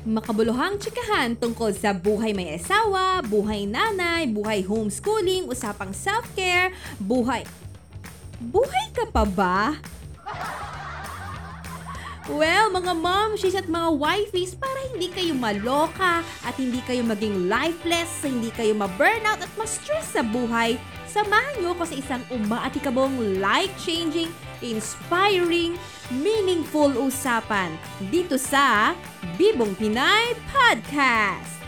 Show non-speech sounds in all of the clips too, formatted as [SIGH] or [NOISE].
Makabuluhang tsikahan tungkol sa buhay may asawa, buhay nanay, buhay homeschooling, usapang self-care, buhay... Buhay ka pa ba? Well, mga momshies at mga wifeys, para hindi kayo maloka at hindi kayo maging lifeless, hindi kayo ma-burnout at ma-stress sa buhay, samahan niyo ko sa isang umaatikabong life-changing, inspiring, meaningful usapan dito sa Bibong Pinay Podcast.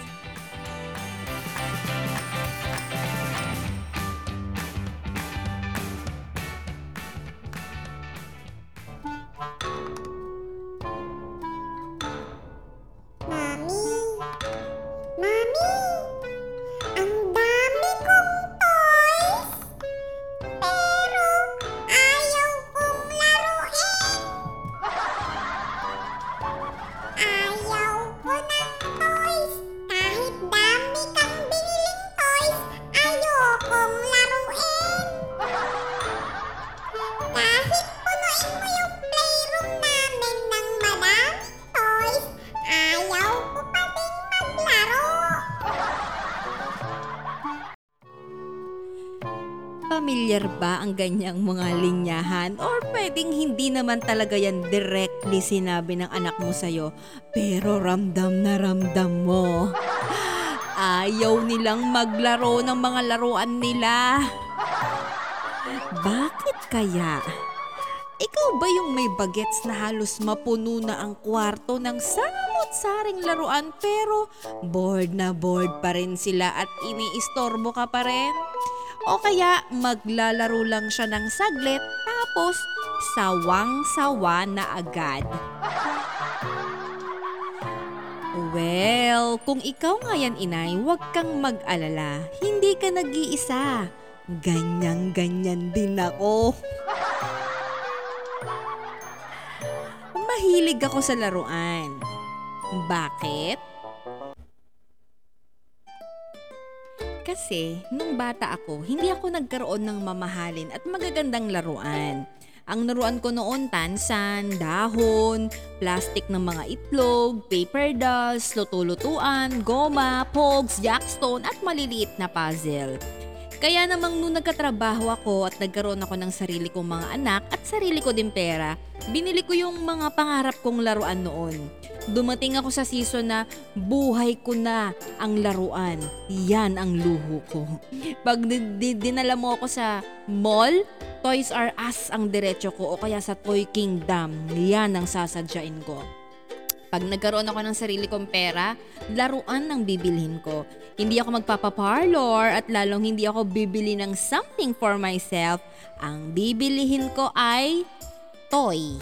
Pamilyar ba ang ganyang mga linyahan? Or pwedeng hindi naman talaga yan directly sinabi ng anak mo sa'yo, pero ramdam na ramdam mo. Ayaw nilang maglaro ng mga laruan nila. Bakit kaya? Ikaw ba yung may bagets na halos mapuno na ang kwarto ng samot-saring laruan pero bored na bored pa rin sila at iniistorbo ka pa rin? O kaya maglalaro lang siya ng saglit tapos sawang-sawa na agad. Well, kung ikaw nga yan inay, huwag kang mag-alala. Hindi ka nag-iisa. Ganyan-ganyan din ako. Mahilig ako sa laruan. Bakit? Kasi, nung bata ako, hindi ako nagkaroon ng mamahalin at magagandang laruan. Ang laruan ko noon, tansan, dahon, plastic ng mga itlog, paper dolls, luto-lutuan, goma, pogs, jackstone at maliliit na puzzle. Kaya namang nung nagkatrabaho ako at nagkaroon ako ng sarili kong mga anak at sarili ko din pera, binili ko yung mga pangarap kong laruan noon. Dumating ako sa season na buhay ko na ang laruan. Yan ang luho ko. [LAUGHS] Pag di- di- dinala mo ako sa mall, Toys R Us ang diretso ko o kaya sa Toy Kingdom. Yan ang sasadyain ko. Pag nagkaroon ako ng sarili kong pera, laruan ang bibilhin ko. Hindi ako magpapaparlor at lalong hindi ako bibili ng something for myself. Ang bibilihin ko ay toy.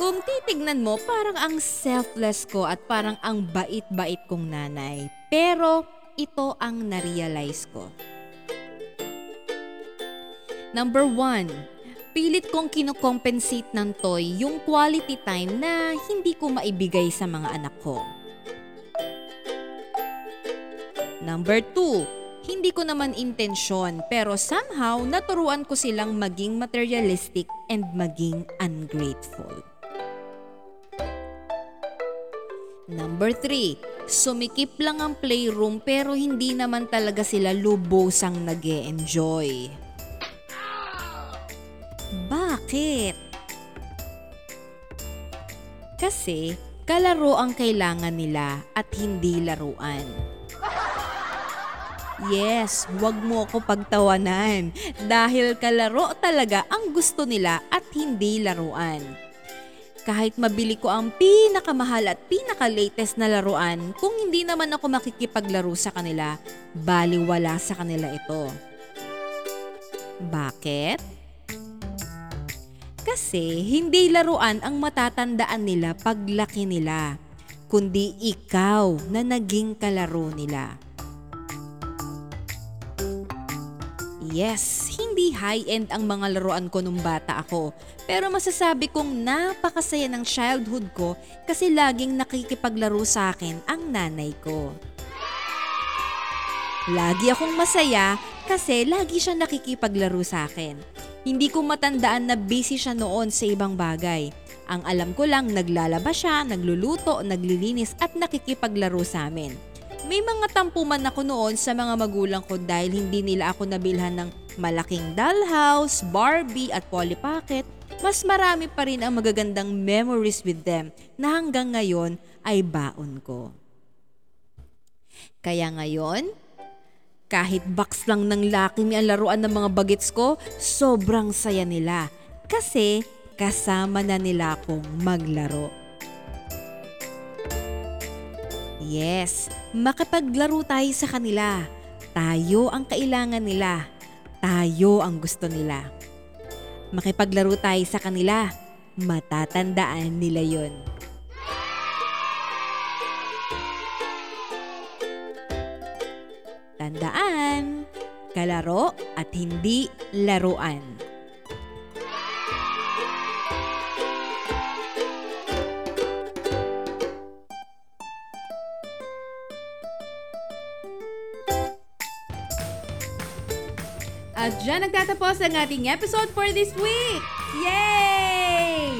Kung titignan mo, parang ang selfless ko at parang ang bait-bait kong nanay. Pero ito ang narealize ko. Number one, pilit kong kinocompensate ng toy yung quality time na hindi ko maibigay sa mga anak ko. Number two, hindi ko naman intensyon pero somehow naturuan ko silang maging materialistic and maging ungrateful. Number 3, sumikip lang ang playroom pero hindi naman talaga sila lubosang nag enjoy Bakit? Kasi kalaro ang kailangan nila at hindi laruan. Yes, wag mo ako pagtawanan dahil kalaro talaga ang gusto nila at hindi laruan. Kahit mabili ko ang pinakamahal at pinaka-latest na laruan, kung hindi naman ako makikipaglaro sa kanila, baliwala sa kanila ito. Bakit? Kasi hindi laruan ang matatandaan nila paglaki nila, kundi ikaw na naging kalaro nila. Yes, hindi high-end ang mga laruan ko nung bata ako. Pero masasabi kong napakasaya ng childhood ko kasi laging nakikipaglaro sa akin ang nanay ko. Lagi akong masaya kasi lagi siya nakikipaglaro sa akin. Hindi ko matandaan na busy siya noon sa ibang bagay. Ang alam ko lang, naglalaba siya, nagluluto, naglilinis at nakikipaglaro sa amin. May mga tampo man ako noon sa mga magulang ko dahil hindi nila ako nabilhan ng malaking dollhouse, Barbie at Polly Pocket. Mas marami pa rin ang magagandang memories with them na hanggang ngayon ay baon ko. Kaya ngayon, kahit box lang ng Me ang laruan ng mga bagets ko, sobrang saya nila. Kasi kasama na nila akong maglaro. Yes, makipaglaro tayo sa kanila. Tayo ang kailangan nila. Tayo ang gusto nila. Makipaglaro tayo sa kanila. Matatandaan nila yon. Tandaan, kalaro at hindi laruan. At dyan nagtatapos ang ating episode for this week! Yay!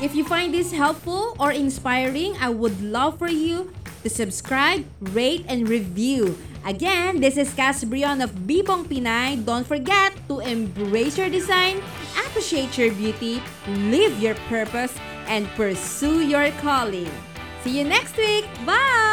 If you find this helpful or inspiring, I would love for you to subscribe, rate, and review. Again, this is Cass Brion of Bibong Pinay. Don't forget to embrace your design, appreciate your beauty, live your purpose, and pursue your calling. See you next week! Bye!